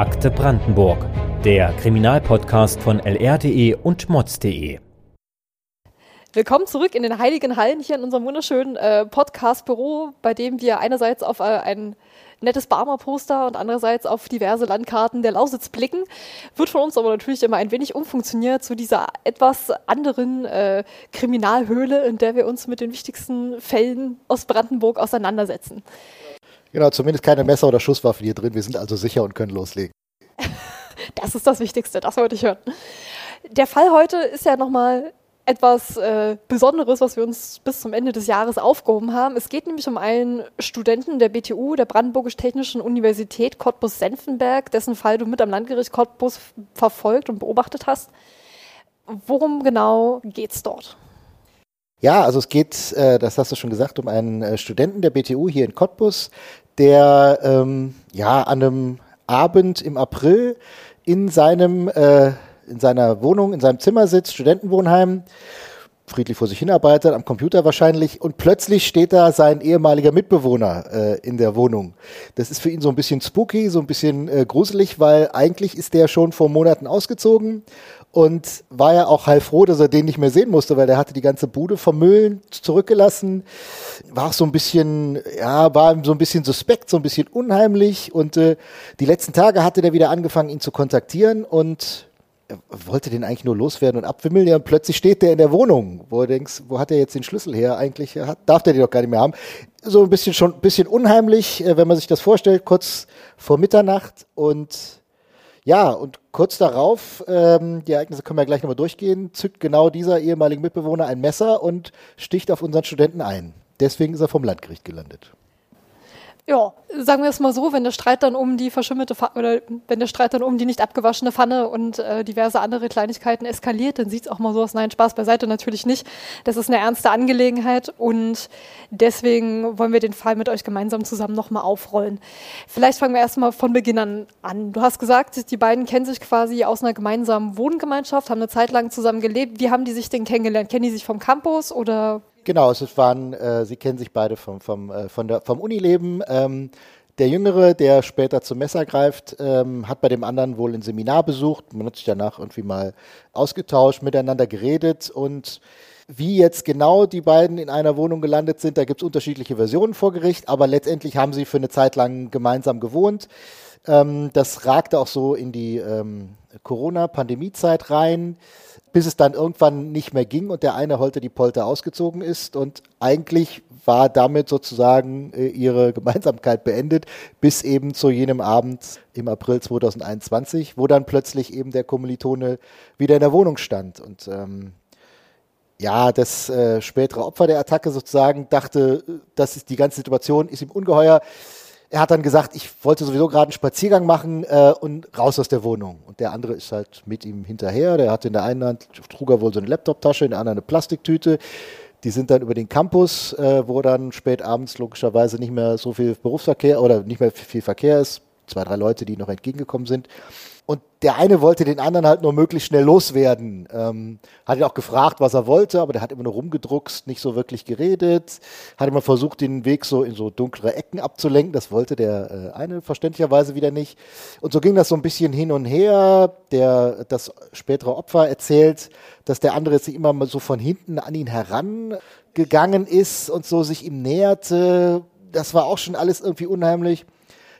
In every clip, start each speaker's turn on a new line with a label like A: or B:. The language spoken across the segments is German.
A: Akte Brandenburg, der Kriminalpodcast von lr.de und mods.de.
B: Willkommen zurück in den heiligen Hallen hier in unserem wunderschönen äh, Podcast-Büro, bei dem wir einerseits auf äh, ein nettes Barmer-Poster und andererseits auf diverse Landkarten der Lausitz blicken. Wird von uns aber natürlich immer ein wenig umfunktioniert zu dieser etwas anderen äh, Kriminalhöhle, in der wir uns mit den wichtigsten Fällen aus Brandenburg auseinandersetzen.
C: Genau, zumindest keine Messer oder Schusswaffe hier drin. Wir sind also sicher und können loslegen.
B: das ist das Wichtigste, das wollte ich hören. Der Fall heute ist ja nochmal etwas äh, Besonderes, was wir uns bis zum Ende des Jahres aufgehoben haben. Es geht nämlich um einen Studenten der BTU, der Brandenburgisch-Technischen Universität Cottbus-Senfenberg, dessen Fall du mit am Landgericht Cottbus verfolgt und beobachtet hast. Worum genau geht es dort?
C: Ja, also es geht, äh, das hast du schon gesagt, um einen äh, Studenten der BTU hier in Cottbus, der ähm, ja an einem Abend im April in seinem äh, in seiner Wohnung, in seinem Zimmer sitzt, Studentenwohnheim, friedlich vor sich hinarbeitet, am Computer wahrscheinlich, und plötzlich steht da sein ehemaliger Mitbewohner äh, in der Wohnung. Das ist für ihn so ein bisschen spooky, so ein bisschen äh, gruselig, weil eigentlich ist der schon vor Monaten ausgezogen und war ja auch heilfroh, dass er den nicht mehr sehen musste, weil der hatte die ganze Bude vermüllen zurückgelassen, war auch so ein bisschen, ja, war so ein bisschen suspekt, so ein bisschen unheimlich. Und äh, die letzten Tage hatte der wieder angefangen, ihn zu kontaktieren. Und wollte den eigentlich nur loswerden und abwimmeln, ja, und plötzlich steht der in der Wohnung, wo du denkst, wo hat er jetzt den Schlüssel her? Eigentlich hat, darf der den doch gar nicht mehr haben. So ein bisschen schon, ein bisschen unheimlich, äh, wenn man sich das vorstellt, kurz vor Mitternacht. Und ja, und kurz darauf, ähm, die Ereignisse können wir gleich nochmal durchgehen, zückt genau dieser ehemalige Mitbewohner ein Messer und sticht auf unseren Studenten ein. Deswegen ist er vom Landgericht gelandet
B: ja, sagen wir es mal so, wenn der Streit dann um die verschimmelte Pfanne, oder wenn der Streit dann um die nicht abgewaschene Pfanne und äh, diverse andere Kleinigkeiten eskaliert, dann sieht es auch mal so aus. Nein, Spaß beiseite natürlich nicht. Das ist eine ernste Angelegenheit und deswegen wollen wir den Fall mit euch gemeinsam zusammen nochmal aufrollen. Vielleicht fangen wir erstmal von Beginn an an. Du hast gesagt, die beiden kennen sich quasi aus einer gemeinsamen Wohngemeinschaft, haben eine Zeit lang zusammen gelebt. Wie haben die sich denn kennengelernt? Kennen die sich vom Campus oder
C: Genau, es waren, äh, sie kennen sich beide vom, vom, äh, von der, vom Unileben. Ähm, der Jüngere, der später zum Messer greift, ähm, hat bei dem anderen wohl ein Seminar besucht. Man hat sich danach irgendwie mal ausgetauscht, miteinander geredet und wie jetzt genau die beiden in einer Wohnung gelandet sind, da gibt es unterschiedliche Versionen vor Gericht, aber letztendlich haben sie für eine Zeit lang gemeinsam gewohnt. Ähm, das ragte auch so in die ähm, Corona-Pandemie-Zeit rein bis es dann irgendwann nicht mehr ging und der eine Holte die Polter ausgezogen ist und eigentlich war damit sozusagen äh, ihre Gemeinsamkeit beendet, bis eben zu jenem Abend im April 2021, wo dann plötzlich eben der Kommilitone wieder in der Wohnung stand und ähm, ja, das äh, spätere Opfer der Attacke sozusagen dachte, äh, das ist die ganze Situation, ist ihm ungeheuer er hat dann gesagt, ich wollte sowieso gerade einen Spaziergang machen äh, und raus aus der Wohnung. Und der andere ist halt mit ihm hinterher. Der hatte in der einen Hand, trug er wohl so eine Laptoptasche, in der anderen eine Plastiktüte. Die sind dann über den Campus, äh, wo dann spät abends logischerweise nicht mehr so viel Berufsverkehr oder nicht mehr viel Verkehr ist. Zwei, drei Leute, die noch entgegengekommen sind. Und der eine wollte den anderen halt nur möglichst schnell loswerden. Ähm, hat ihn auch gefragt, was er wollte, aber der hat immer nur rumgedruckst, nicht so wirklich geredet. Hat immer versucht, den Weg so in so dunklere Ecken abzulenken. Das wollte der äh, eine verständlicherweise wieder nicht. Und so ging das so ein bisschen hin und her. Der, das spätere Opfer erzählt, dass der andere sich immer mal so von hinten an ihn herangegangen ist und so sich ihm näherte. Das war auch schon alles irgendwie unheimlich.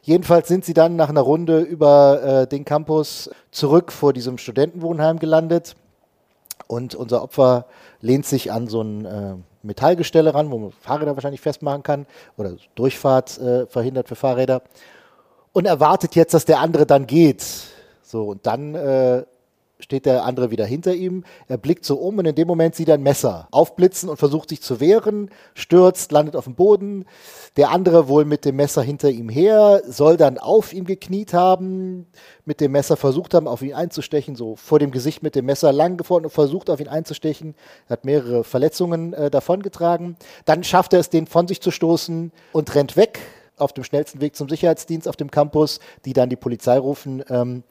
C: Jedenfalls sind sie dann nach einer Runde über äh, den Campus zurück vor diesem Studentenwohnheim gelandet. Und unser Opfer lehnt sich an so ein äh, Metallgestelle ran, wo man Fahrräder wahrscheinlich festmachen kann oder Durchfahrt äh, verhindert für Fahrräder. Und erwartet jetzt, dass der andere dann geht. So, und dann äh, steht der andere wieder hinter ihm. Er blickt so um und in dem Moment sieht er ein Messer aufblitzen und versucht sich zu wehren, stürzt, landet auf dem Boden. Der andere wohl mit dem Messer hinter ihm her, soll dann auf ihm gekniet haben, mit dem Messer versucht haben, auf ihn einzustechen, so vor dem Gesicht mit dem Messer lang gefahren und versucht, auf ihn einzustechen. Er hat mehrere Verletzungen äh, davongetragen. Dann schafft er es, den von sich zu stoßen und rennt weg auf dem schnellsten Weg zum Sicherheitsdienst auf dem Campus, die dann die Polizei rufen. Ähm,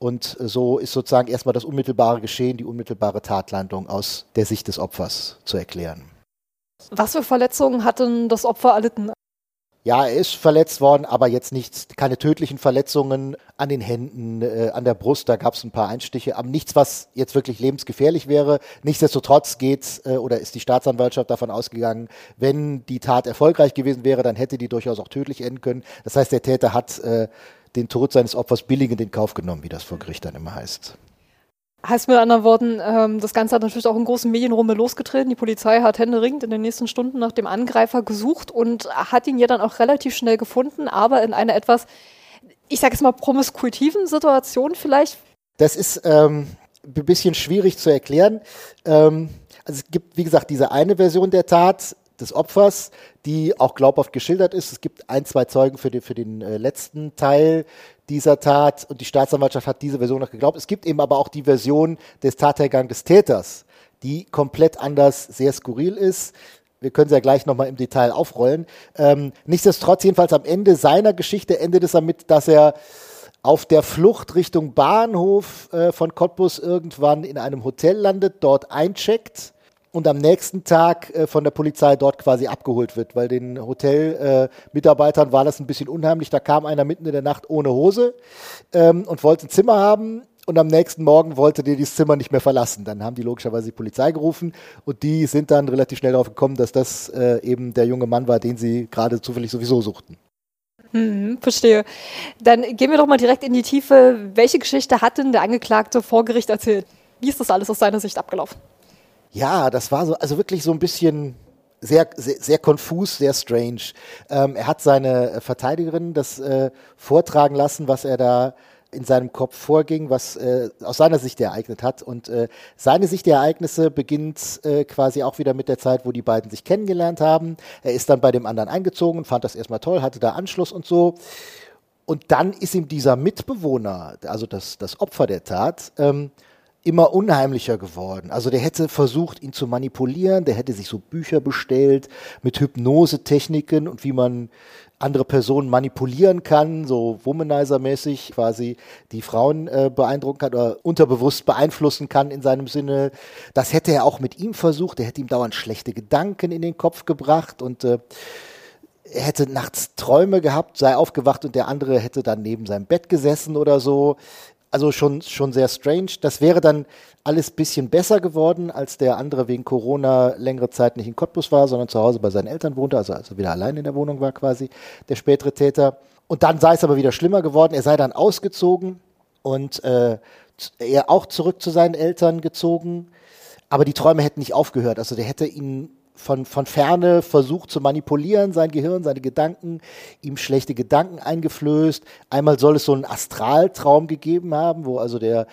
C: und so ist sozusagen erstmal das unmittelbare Geschehen, die unmittelbare Tatlandung aus der Sicht des Opfers zu erklären.
B: Was für Verletzungen hat denn das Opfer erlitten?
C: Ja, er ist verletzt worden, aber jetzt nicht, keine tödlichen Verletzungen an den Händen, äh, an der Brust, da gab es ein paar Einstiche, aber nichts, was jetzt wirklich lebensgefährlich wäre. Nichtsdestotrotz geht äh, oder ist die Staatsanwaltschaft davon ausgegangen, wenn die Tat erfolgreich gewesen wäre, dann hätte die durchaus auch tödlich enden können. Das heißt, der Täter hat äh, den Tod seines Opfers billig in den Kauf genommen, wie das vor Gericht dann immer heißt.
B: Heißt mit anderen Worten, ähm, das Ganze hat natürlich auch in großen Medienrummel losgetreten. Die Polizei hat händeringend in den nächsten Stunden nach dem Angreifer gesucht und hat ihn ja dann auch relativ schnell gefunden, aber in einer etwas, ich sage es mal, promiskuitiven Situation vielleicht.
C: Das ist ähm, ein bisschen schwierig zu erklären. Ähm, also es gibt, wie gesagt, diese eine Version der Tat des Opfers, die auch glaubhaft geschildert ist. Es gibt ein, zwei Zeugen für den, für den äh, letzten Teil dieser Tat und die Staatsanwaltschaft hat diese Version noch geglaubt. Es gibt eben aber auch die Version des Tathergangs des Täters, die komplett anders, sehr skurril ist. Wir können sie ja gleich nochmal im Detail aufrollen. Ähm, nichtsdestotrotz, jedenfalls am Ende seiner Geschichte endet es damit, dass er auf der Flucht Richtung Bahnhof äh, von Cottbus irgendwann in einem Hotel landet, dort eincheckt und am nächsten Tag äh, von der Polizei dort quasi abgeholt wird, weil den Hotelmitarbeitern äh, war das ein bisschen unheimlich. Da kam einer mitten in der Nacht ohne Hose ähm, und wollte ein Zimmer haben. Und am nächsten Morgen wollte der dieses Zimmer nicht mehr verlassen. Dann haben die logischerweise die Polizei gerufen und die sind dann relativ schnell darauf gekommen, dass das äh, eben der junge Mann war, den sie gerade zufällig sowieso suchten.
B: Hm, verstehe. Dann gehen wir doch mal direkt in die Tiefe. Welche Geschichte hat denn der Angeklagte vor Gericht erzählt? Wie ist das alles aus seiner Sicht abgelaufen?
C: Ja, das war so, also wirklich so ein bisschen sehr, sehr, sehr konfus, sehr strange. Ähm, er hat seine Verteidigerin das äh, vortragen lassen, was er da in seinem Kopf vorging, was äh, aus seiner Sicht ereignet hat. Und äh, seine Sicht der Ereignisse beginnt äh, quasi auch wieder mit der Zeit, wo die beiden sich kennengelernt haben. Er ist dann bei dem anderen eingezogen, fand das erstmal toll, hatte da Anschluss und so. Und dann ist ihm dieser Mitbewohner, also das, das Opfer der Tat, ähm, immer unheimlicher geworden. Also der hätte versucht, ihn zu manipulieren, der hätte sich so Bücher bestellt mit Hypnosetechniken und wie man andere Personen manipulieren kann, so Womanizer-mäßig quasi die Frauen äh, beeindrucken kann oder unterbewusst beeinflussen kann in seinem Sinne. Das hätte er auch mit ihm versucht. Er hätte ihm dauernd schlechte Gedanken in den Kopf gebracht und äh, er hätte nachts Träume gehabt, sei aufgewacht und der andere hätte dann neben seinem Bett gesessen oder so. Also schon, schon sehr strange. Das wäre dann alles bisschen besser geworden, als der andere wegen Corona längere Zeit nicht in Cottbus war, sondern zu Hause bei seinen Eltern wohnte, also, also wieder allein in der Wohnung war quasi der spätere Täter. Und dann sei es aber wieder schlimmer geworden. Er sei dann ausgezogen und äh, er auch zurück zu seinen Eltern gezogen. Aber die Träume hätten nicht aufgehört. Also der hätte ihn von, von ferne versucht zu manipulieren, sein Gehirn, seine Gedanken, ihm schlechte Gedanken eingeflößt. Einmal soll es so einen Astraltraum gegeben haben, wo also der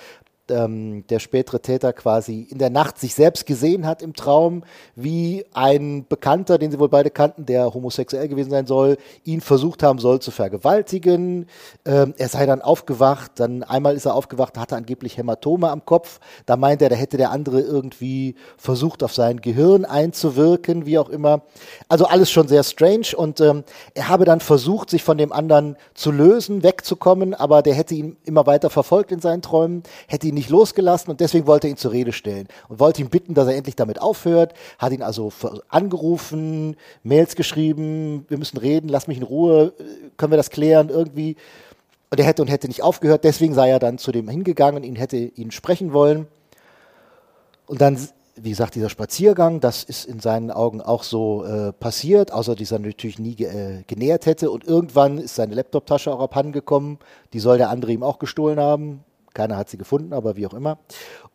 C: ähm, der spätere Täter quasi in der Nacht sich selbst gesehen hat im Traum, wie ein Bekannter, den sie wohl beide kannten, der homosexuell gewesen sein soll, ihn versucht haben soll zu vergewaltigen. Ähm, er sei dann aufgewacht, dann einmal ist er aufgewacht, hatte angeblich Hämatome am Kopf. Da meint er, da hätte der andere irgendwie versucht, auf sein Gehirn einzuwirken, wie auch immer. Also alles schon sehr strange und ähm, er habe dann versucht, sich von dem anderen zu lösen, wegzukommen, aber der hätte ihn immer weiter verfolgt in seinen Träumen, hätte ihn nicht losgelassen und deswegen wollte er ihn zur Rede stellen und wollte ihn bitten, dass er endlich damit aufhört, hat ihn also angerufen, Mails geschrieben, wir müssen reden, lass mich in Ruhe, können wir das klären irgendwie. Und er hätte und hätte nicht aufgehört, deswegen sei er dann zu dem hingegangen, ihn hätte ihn sprechen wollen. Und dann, wie gesagt, dieser Spaziergang, das ist in seinen Augen auch so äh, passiert, außer dass er natürlich nie ge äh, genähert hätte. Und irgendwann ist seine Laptoptasche auch abhanden gekommen. Die soll der andere ihm auch gestohlen haben. Keiner hat sie gefunden, aber wie auch immer.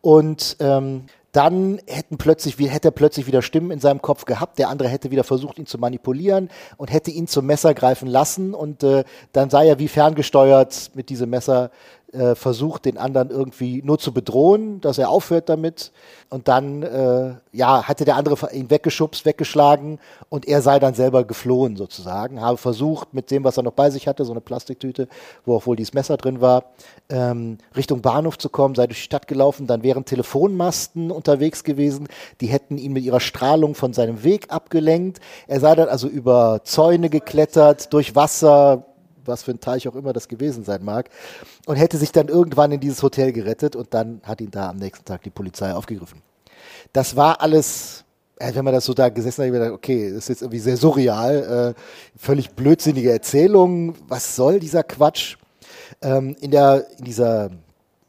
C: Und ähm, dann hätten plötzlich, hätte er plötzlich wieder Stimmen in seinem Kopf gehabt. Der andere hätte wieder versucht, ihn zu manipulieren und hätte ihn zum Messer greifen lassen. Und äh, dann sei er wie ferngesteuert mit diesem Messer äh, versucht, den anderen irgendwie nur zu bedrohen, dass er aufhört damit. Und dann, äh, ja, hatte der andere ihn weggeschubst, weggeschlagen und er sei dann selber geflohen sozusagen. Habe versucht, mit dem, was er noch bei sich hatte, so eine Plastiktüte, wo auch wohl dieses Messer drin war, ähm, Richtung Bahnhof zu kommen, sei durch die Stadt gelaufen. Dann wären Telefonmasten unterwegs gewesen, die hätten ihn mit ihrer Strahlung von seinem Weg abgelenkt. Er sei dann also über Zäune geklettert, durch Wasser, was für ein Teich auch immer das gewesen sein mag, und hätte sich dann irgendwann in dieses Hotel gerettet und dann hat ihn da am nächsten Tag die Polizei aufgegriffen. Das war alles wenn man das so da gesessen hat, ich gedacht, okay, das ist jetzt irgendwie sehr surreal, äh, völlig blödsinnige Erzählung, was soll dieser Quatsch? Ähm, in, der, in dieser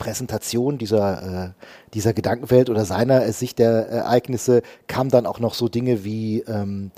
C: Präsentation dieser, äh, dieser Gedankenwelt oder seiner Sicht der Ereignisse kam dann auch noch so Dinge wie ähm,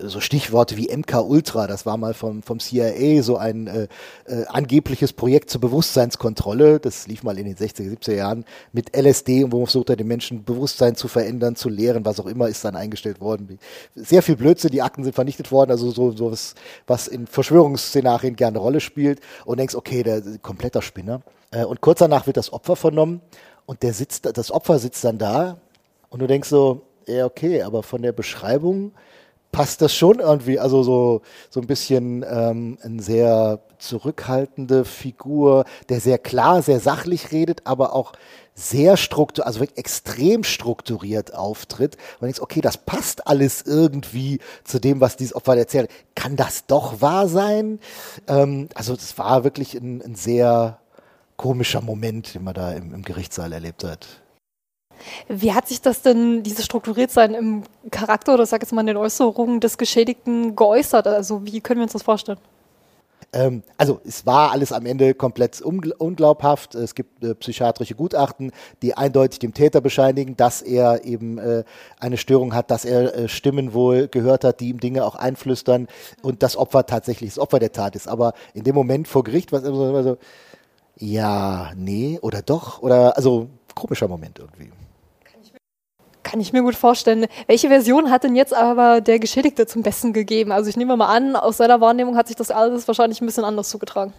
C: so Stichworte wie MK Ultra, das war mal vom, vom CIA so ein äh, äh, angebliches Projekt zur Bewusstseinskontrolle. Das lief mal in den 60er, 70er Jahren mit LSD, wo man versucht hat, den Menschen Bewusstsein zu verändern, zu lehren, was auch immer, ist dann eingestellt worden. Sehr viel Blödsinn, die Akten sind vernichtet worden, also so, so was, was in Verschwörungsszenarien gerne Rolle spielt und denkst, okay, der kompletter Spinner. Äh, und kurz danach wird das Opfer vernommen und der sitzt, das Opfer sitzt dann da und du denkst so, ja, okay, aber von der Beschreibung passt das schon irgendwie, also so, so ein bisschen ähm, eine sehr zurückhaltende Figur, der sehr klar, sehr sachlich redet, aber auch sehr strukturiert, also wirklich extrem strukturiert auftritt. Und denkst, okay, das passt alles irgendwie zu dem, was dieses Opfer erzählt. Kann das doch wahr sein? Ähm, also das war wirklich ein, ein sehr komischer Moment, den man da im, im Gerichtssaal erlebt hat.
B: Wie hat sich das denn, dieses Strukturiertsein im Charakter oder sag jetzt mal in den Äußerungen des Geschädigten geäußert? Also wie können wir uns das vorstellen?
C: Ähm, also es war alles am Ende komplett unglaubhaft. Es gibt äh, psychiatrische Gutachten, die eindeutig dem Täter bescheinigen, dass er eben äh, eine Störung hat, dass er äh, Stimmen wohl gehört hat, die ihm Dinge auch einflüstern und das Opfer tatsächlich das Opfer der Tat ist. Aber in dem Moment vor Gericht war es immer so, ja, nee, oder doch, oder also komischer Moment irgendwie.
B: Kann ich mir gut vorstellen. Welche Version hat denn jetzt aber der Geschädigte zum Besten gegeben? Also ich nehme mal an, aus seiner Wahrnehmung hat sich das alles wahrscheinlich ein bisschen anders zugetragen.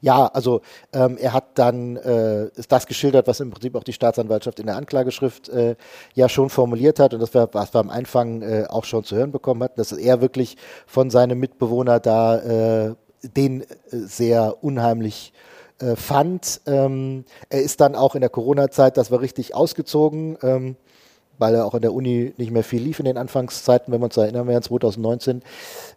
C: Ja, also ähm, er hat dann äh, das geschildert, was im Prinzip auch die Staatsanwaltschaft in der Anklageschrift äh, ja schon formuliert hat und das war, was wir am Anfang äh, auch schon zu hören bekommen hatten, dass er wirklich von seinem Mitbewohner da äh, den äh, sehr unheimlich äh, fand. Ähm, er ist dann auch in der Corona-Zeit, das war richtig ausgezogen. Ähm, weil er auch an der Uni nicht mehr viel lief in den Anfangszeiten, wenn wir uns erinnern werden, 2019.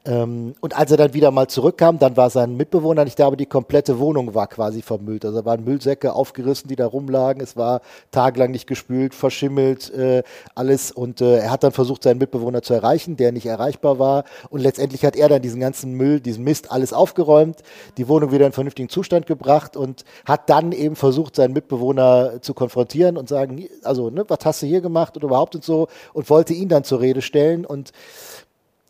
C: Ähm, und als er dann wieder mal zurückkam, dann war sein Mitbewohner nicht da, aber die komplette Wohnung war quasi vermüllt. Also da waren Müllsäcke aufgerissen, die da rumlagen. Es war tagelang nicht gespült, verschimmelt, äh, alles. Und äh, er hat dann versucht, seinen Mitbewohner zu erreichen, der nicht erreichbar war. Und letztendlich hat er dann diesen ganzen Müll, diesen Mist alles aufgeräumt, die Wohnung wieder in vernünftigen Zustand gebracht und hat dann eben versucht, seinen Mitbewohner zu konfrontieren und sagen, also, ne, was hast du hier gemacht oder überhaupt und so und wollte ihn dann zur Rede stellen und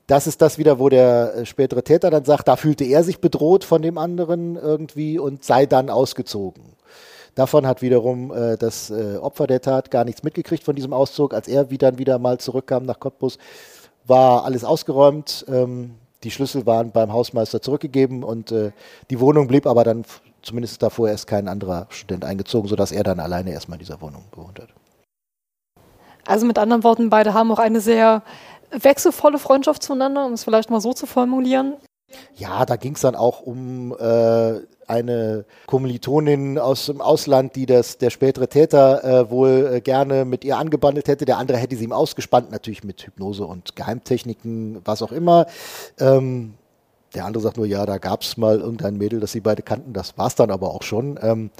C: das ist das wieder, wo der äh, spätere Täter dann sagt, da fühlte er sich bedroht von dem anderen irgendwie und sei dann ausgezogen. Davon hat wiederum äh, das äh, Opfer der Tat gar nichts mitgekriegt von diesem Auszug. Als er wieder, wieder mal zurückkam nach Cottbus, war alles ausgeräumt. Ähm, die Schlüssel waren beim Hausmeister zurückgegeben und äh, die Wohnung blieb aber dann zumindest davor erst kein anderer Student eingezogen, sodass er dann alleine erstmal in dieser Wohnung gewohnt hat.
B: Also mit anderen Worten, beide haben auch eine sehr wechselvolle Freundschaft zueinander, um es vielleicht mal so zu formulieren.
C: Ja, da ging es dann auch um äh, eine Kommilitonin aus dem Ausland, die das der spätere Täter äh, wohl äh, gerne mit ihr angebandelt hätte. Der andere hätte sie ihm ausgespannt, natürlich mit Hypnose und Geheimtechniken, was auch immer. Ähm, der andere sagt nur, ja, da gab es mal irgendein Mädel, das sie beide kannten. Das war es dann aber auch schon. Ähm,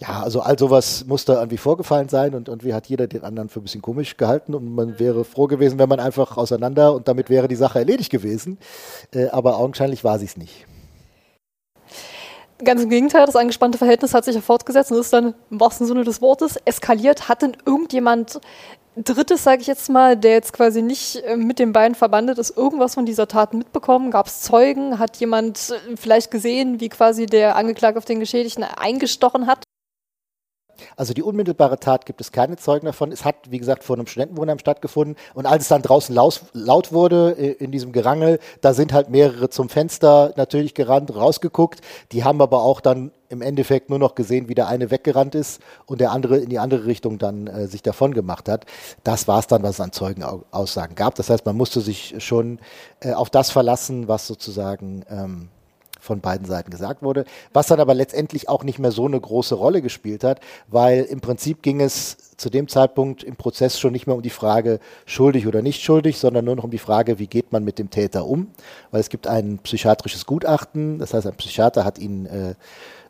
C: ja, also all sowas muss da irgendwie vorgefallen sein und irgendwie hat jeder den anderen für ein bisschen komisch gehalten und man wäre froh gewesen, wenn man einfach auseinander und damit wäre die Sache erledigt gewesen. Äh, aber augenscheinlich war sie es nicht.
B: Ganz im Gegenteil, das angespannte Verhältnis hat sich ja fortgesetzt und ist dann im wahrsten Sinne des Wortes eskaliert. Hat denn irgendjemand Drittes, sage ich jetzt mal, der jetzt quasi nicht äh, mit den beiden verbandet ist, irgendwas von dieser Tat mitbekommen? Gab es Zeugen? Hat jemand äh, vielleicht gesehen, wie quasi der Angeklagte auf den Geschädigten eingestochen hat?
C: Also die unmittelbare Tat gibt es keine Zeugen davon. Es hat, wie gesagt, vor einem Studentenwohnheim stattgefunden. Und als es dann draußen laut, laut wurde äh, in diesem Gerangel, da sind halt mehrere zum Fenster natürlich gerannt, rausgeguckt. Die haben aber auch dann im Endeffekt nur noch gesehen, wie der eine weggerannt ist und der andere in die andere Richtung dann äh, sich davon gemacht hat. Das war es dann, was es an Zeugenaussagen gab. Das heißt, man musste sich schon äh, auf das verlassen, was sozusagen ähm, von beiden Seiten gesagt wurde, was dann aber letztendlich auch nicht mehr so eine große Rolle gespielt hat, weil im Prinzip ging es zu dem Zeitpunkt im Prozess schon nicht mehr um die Frage schuldig oder nicht schuldig, sondern nur noch um die Frage, wie geht man mit dem Täter um, weil es gibt ein psychiatrisches Gutachten, das heißt ein Psychiater hat ihn äh,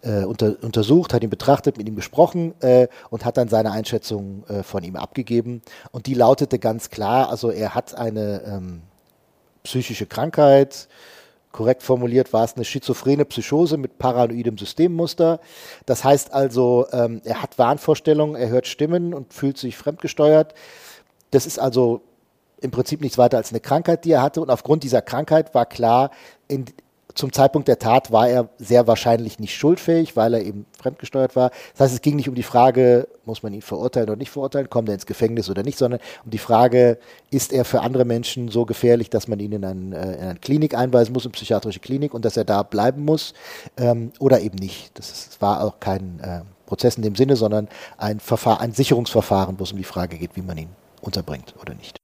C: äh, unter, untersucht, hat ihn betrachtet, mit ihm gesprochen äh, und hat dann seine Einschätzung äh, von ihm abgegeben. Und die lautete ganz klar, also er hat eine ähm, psychische Krankheit, korrekt formuliert war es eine schizophrene Psychose mit paranoidem Systemmuster. Das heißt also, ähm, er hat Wahnvorstellungen, er hört Stimmen und fühlt sich fremdgesteuert. Das ist also im Prinzip nichts weiter als eine Krankheit, die er hatte. Und aufgrund dieser Krankheit war klar, in, zum Zeitpunkt der Tat war er sehr wahrscheinlich nicht schuldfähig, weil er eben fremdgesteuert war. Das heißt, es ging nicht um die Frage, muss man ihn verurteilen oder nicht verurteilen, kommt er ins Gefängnis oder nicht, sondern um die Frage, ist er für andere Menschen so gefährlich, dass man ihn in, ein, äh, in eine Klinik einweisen muss, in eine psychiatrische Klinik und dass er da bleiben muss ähm, oder eben nicht. Das, ist, das war auch kein äh, Prozess in dem Sinne, sondern ein, Verfahren, ein Sicherungsverfahren, wo es um die Frage geht, wie man ihn unterbringt oder nicht.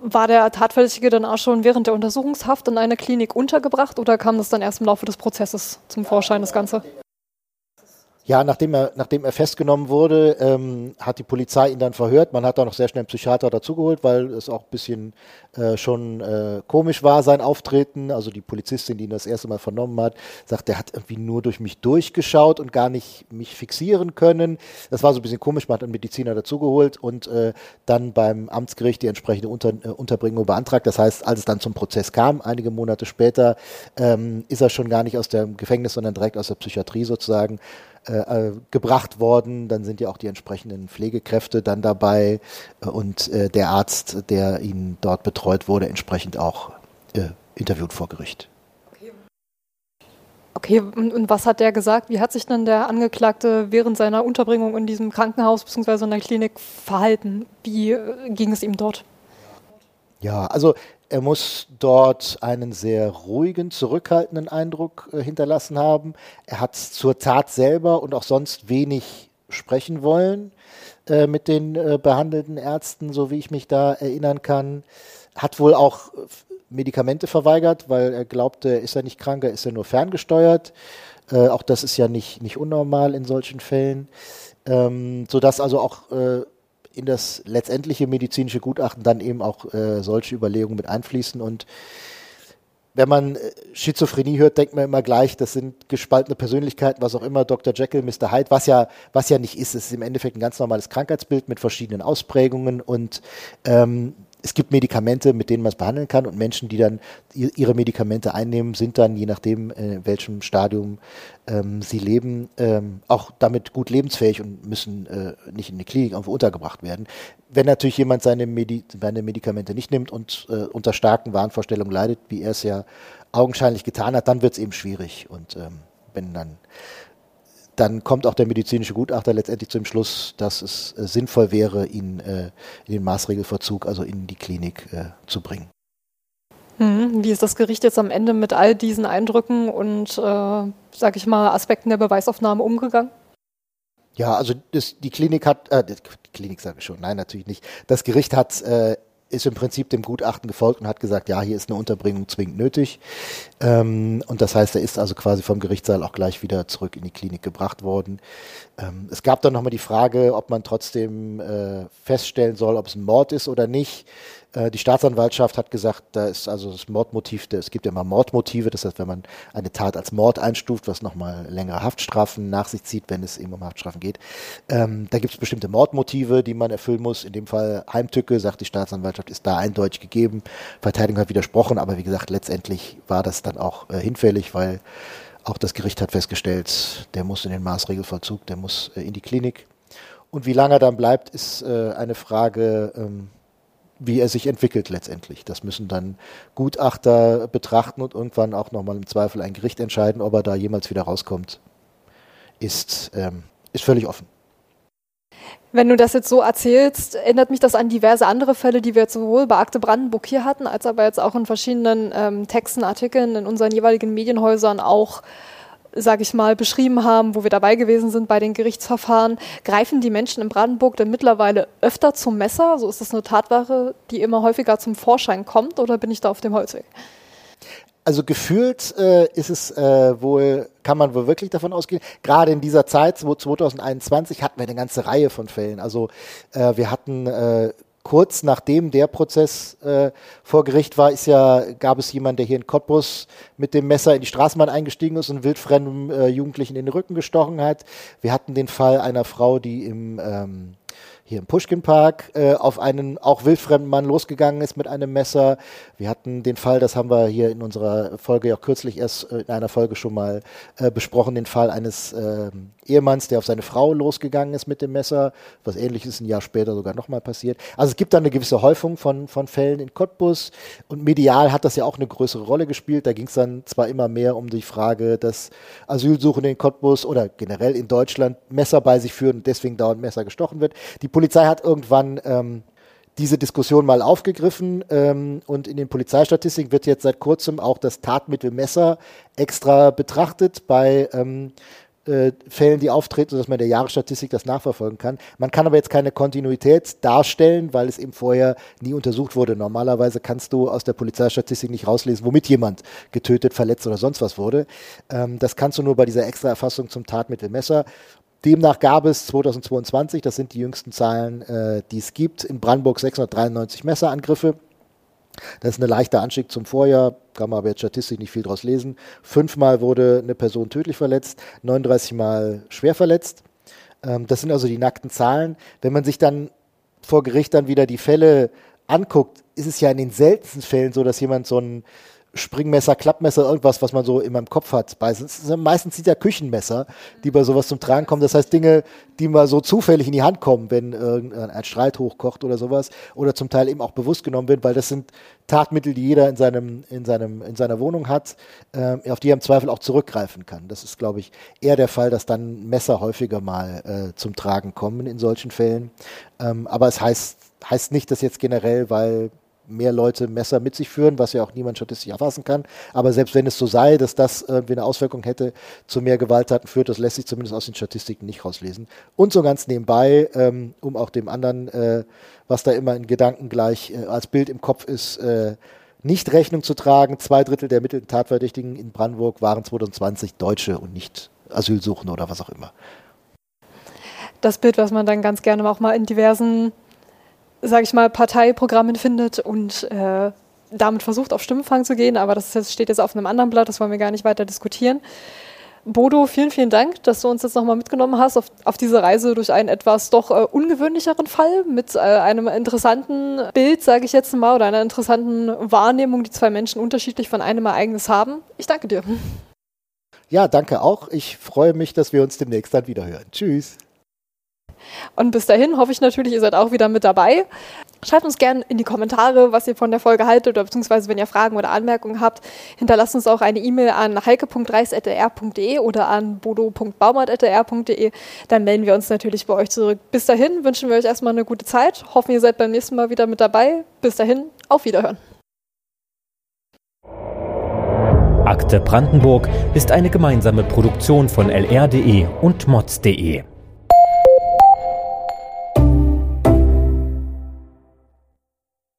B: War der Tatverdächtige dann auch schon während der Untersuchungshaft in einer Klinik untergebracht oder kam das dann erst im Laufe des Prozesses zum Vorschein, das Ganze?
C: Ja, nachdem er, nachdem er festgenommen wurde, ähm, hat die Polizei ihn dann verhört. Man hat da noch sehr schnell einen Psychiater dazugeholt, weil es auch ein bisschen äh, schon äh, komisch war, sein Auftreten. Also die Polizistin, die ihn das erste Mal vernommen hat, sagt, der hat irgendwie nur durch mich durchgeschaut und gar nicht mich fixieren können. Das war so ein bisschen komisch. Man hat einen Mediziner dazugeholt und äh, dann beim Amtsgericht die entsprechende Unter, äh, Unterbringung beantragt. Das heißt, als es dann zum Prozess kam, einige Monate später, ähm, ist er schon gar nicht aus dem Gefängnis, sondern direkt aus der Psychiatrie sozusagen äh, äh, gebracht worden. Dann sind ja auch die entsprechenden Pflegekräfte dann dabei äh, und äh, der Arzt, der ihn dort betreut wurde, entsprechend auch äh, interviewt vor Gericht.
B: Okay, und, und, was hat der gesagt? Wie hat sich dann der Angeklagte während seiner Unterbringung in diesem Krankenhaus bzw. in der Klinik verhalten? Wie äh, ging es ihm dort?
C: Ja, also er muss dort einen sehr ruhigen, zurückhaltenden Eindruck äh, hinterlassen haben. Er hat zur Tat selber und auch sonst wenig sprechen wollen äh, mit den äh, behandelten Ärzten, so wie ich mich da erinnern kann. Hat wohl auch äh, Medikamente verweigert, weil er glaubte, ist er nicht krank, er ist er nur ferngesteuert. Äh, auch das ist ja nicht, nicht unnormal in solchen Fällen. Ähm, sodass also auch äh, in das letztendliche medizinische Gutachten dann eben auch äh, solche Überlegungen mit einfließen. Und wenn man äh, Schizophrenie hört, denkt man immer gleich, das sind gespaltene Persönlichkeiten, was auch immer, Dr. Jekyll, Mr. Hyde, was ja, was ja nicht ist. Es ist im Endeffekt ein ganz normales Krankheitsbild mit verschiedenen Ausprägungen und ähm, es gibt Medikamente, mit denen man es behandeln kann und Menschen, die dann ihre Medikamente einnehmen, sind dann, je nachdem, in welchem Stadium ähm, sie leben, ähm, auch damit gut lebensfähig und müssen äh, nicht in eine Klinik irgendwo untergebracht werden. Wenn natürlich jemand seine, Medi seine Medikamente nicht nimmt und äh, unter starken Wahnvorstellungen leidet, wie er es ja augenscheinlich getan hat, dann wird es eben schwierig. Und ähm, wenn dann dann kommt auch der medizinische Gutachter letztendlich zum Schluss, dass es äh, sinnvoll wäre, ihn äh, in den Maßregelverzug, also in die Klinik äh, zu bringen.
B: Hm, wie ist das Gericht jetzt am Ende mit all diesen Eindrücken und, äh, sag ich mal, Aspekten der Beweisaufnahme umgegangen?
C: Ja, also das, die Klinik hat, äh, die Klinik sage ich schon, nein, natürlich nicht. Das Gericht hat äh, ist im Prinzip dem Gutachten gefolgt und hat gesagt, ja, hier ist eine Unterbringung zwingend nötig. Ähm, und das heißt, er ist also quasi vom Gerichtssaal auch gleich wieder zurück in die Klinik gebracht worden. Ähm, es gab dann nochmal die Frage, ob man trotzdem äh, feststellen soll, ob es ein Mord ist oder nicht. Äh, die Staatsanwaltschaft hat gesagt, da ist also das Mordmotiv, es gibt ja immer Mordmotive, das heißt, wenn man eine Tat als Mord einstuft, was nochmal längere Haftstrafen nach sich zieht, wenn es eben um Haftstrafen geht, ähm, da gibt es bestimmte Mordmotive, die man erfüllen muss. In dem Fall Heimtücke, sagt die Staatsanwaltschaft, ist da eindeutig gegeben. Verteidigung hat widersprochen, aber wie gesagt, letztendlich war das dann auch äh, hinfällig, weil auch das Gericht hat festgestellt, der muss in den Maßregelvollzug, der muss äh, in die Klinik. Und wie lange er dann bleibt, ist äh, eine Frage, ähm, wie er sich entwickelt letztendlich. Das müssen dann Gutachter betrachten und irgendwann auch nochmal im Zweifel ein Gericht entscheiden, ob er da jemals wieder rauskommt. Ist, ähm, ist völlig offen.
B: Wenn du das jetzt so erzählst, erinnert mich das an diverse andere Fälle, die wir jetzt sowohl bei Akte Brandenburg hier hatten, als aber jetzt auch in verschiedenen ähm, Texten, Artikeln in unseren jeweiligen Medienhäusern auch sage ich mal, beschrieben haben, wo wir dabei gewesen sind bei den Gerichtsverfahren, greifen die Menschen in Brandenburg denn mittlerweile öfter zum Messer? So ist das eine Tatwaffe, die immer häufiger zum Vorschein kommt oder bin ich da auf dem Holzweg?
C: also gefühlt äh, ist es äh, wohl, kann man wohl wirklich davon ausgehen, gerade in dieser Zeit, 2021, hatten wir eine ganze Reihe von Fällen. Also äh, wir hatten äh, kurz nachdem der Prozess äh, vor Gericht war, ist ja, gab es jemanden, der hier in Cottbus mit dem Messer in die Straßenbahn eingestiegen ist und wildfremden äh, Jugendlichen in den Rücken gestochen hat. Wir hatten den Fall einer Frau, die im ähm, hier im Pushkin-Park äh, auf einen auch wildfremden Mann losgegangen ist mit einem Messer. Wir hatten den Fall, das haben wir hier in unserer Folge auch kürzlich erst äh, in einer Folge schon mal äh, besprochen, den Fall eines äh, Ehemanns, der auf seine Frau losgegangen ist mit dem Messer, was ähnliches ein Jahr später sogar nochmal passiert. Also es gibt da eine gewisse Häufung von, von Fällen in Cottbus und medial hat das ja auch eine größere Rolle gespielt. Da ging es dann zwar immer mehr um die Frage, dass Asylsuchende in Cottbus oder generell in Deutschland Messer bei sich führen und deswegen dauernd Messer gestochen wird. Die Polizei hat irgendwann ähm, diese Diskussion mal aufgegriffen ähm, und in den Polizeistatistiken wird jetzt seit kurzem auch das Tatmittel Messer extra betrachtet bei ähm, äh, Fällen, die auftreten, sodass man in der Jahresstatistik das nachverfolgen kann. Man kann aber jetzt keine Kontinuität darstellen, weil es eben vorher nie untersucht wurde. Normalerweise kannst du aus der Polizeistatistik nicht rauslesen, womit jemand getötet, verletzt oder sonst was wurde. Ähm, das kannst du nur bei dieser Extraerfassung zum Tatmittel Messer. Demnach gab es 2022, das sind die jüngsten Zahlen, äh, die es gibt, in Brandenburg 693 Messerangriffe. Das ist ein leichter Anstieg zum Vorjahr, kann man aber jetzt statistisch nicht viel daraus lesen. Fünfmal wurde eine Person tödlich verletzt, 39 Mal schwer verletzt. Ähm, das sind also die nackten Zahlen. Wenn man sich dann vor Gericht dann wieder die Fälle anguckt, ist es ja in den seltensten Fällen so, dass jemand so ein Springmesser, Klappmesser, irgendwas, was man so in meinem Kopf hat. Meistens sind ja Küchenmesser, die bei sowas zum Tragen kommen. Das heißt Dinge, die mal so zufällig in die Hand kommen, wenn ein Streit hochkocht oder sowas. Oder zum Teil eben auch bewusst genommen wird, weil das sind Tatmittel, die jeder in seinem, in seinem, in seiner Wohnung hat, äh, auf die er im Zweifel auch zurückgreifen kann. Das ist, glaube ich, eher der Fall, dass dann Messer häufiger mal äh, zum Tragen kommen in solchen Fällen. Ähm, aber es heißt, heißt nicht, dass jetzt generell, weil mehr Leute Messer mit sich führen, was ja auch niemand statistisch erfassen kann. Aber selbst wenn es so sei, dass das irgendwie eine Auswirkung hätte, zu mehr Gewalttaten führt, das lässt sich zumindest aus den Statistiken nicht rauslesen. Und so ganz nebenbei, ähm, um auch dem anderen, äh, was da immer in Gedanken gleich äh, als Bild im Kopf ist, äh, nicht Rechnung zu tragen. Zwei Drittel der ermittelten Tatverdächtigen in Brandenburg waren 2020 Deutsche und nicht Asylsuchende oder was auch immer.
B: Das Bild, was man dann ganz gerne auch mal in diversen sage ich mal, Parteiprogrammen findet und äh, damit versucht, auf Stimmenfang zu gehen. Aber das steht jetzt auf einem anderen Blatt, das wollen wir gar nicht weiter diskutieren. Bodo, vielen, vielen Dank, dass du uns jetzt nochmal mitgenommen hast auf, auf diese Reise durch einen etwas doch äh, ungewöhnlicheren Fall mit äh, einem interessanten Bild, sage ich jetzt mal, oder einer interessanten Wahrnehmung, die zwei Menschen unterschiedlich von einem Ereignis haben. Ich danke dir.
C: Ja, danke auch. Ich freue mich, dass wir uns demnächst dann wieder hören. Tschüss.
B: Und bis dahin hoffe ich natürlich, ihr seid auch wieder mit dabei. Schreibt uns gerne in die Kommentare, was ihr von der Folge haltet, oder beziehungsweise wenn ihr Fragen oder Anmerkungen habt, hinterlasst uns auch eine E-Mail an heike.reis.r.de oder an bodo.baumert.r.de. Dann melden wir uns natürlich bei euch zurück. Bis dahin wünschen wir euch erstmal eine gute Zeit. Hoffen, ihr seid beim nächsten Mal wieder mit dabei. Bis dahin, auf Wiederhören.
A: Akte Brandenburg ist eine gemeinsame Produktion von lr.de und mods.de.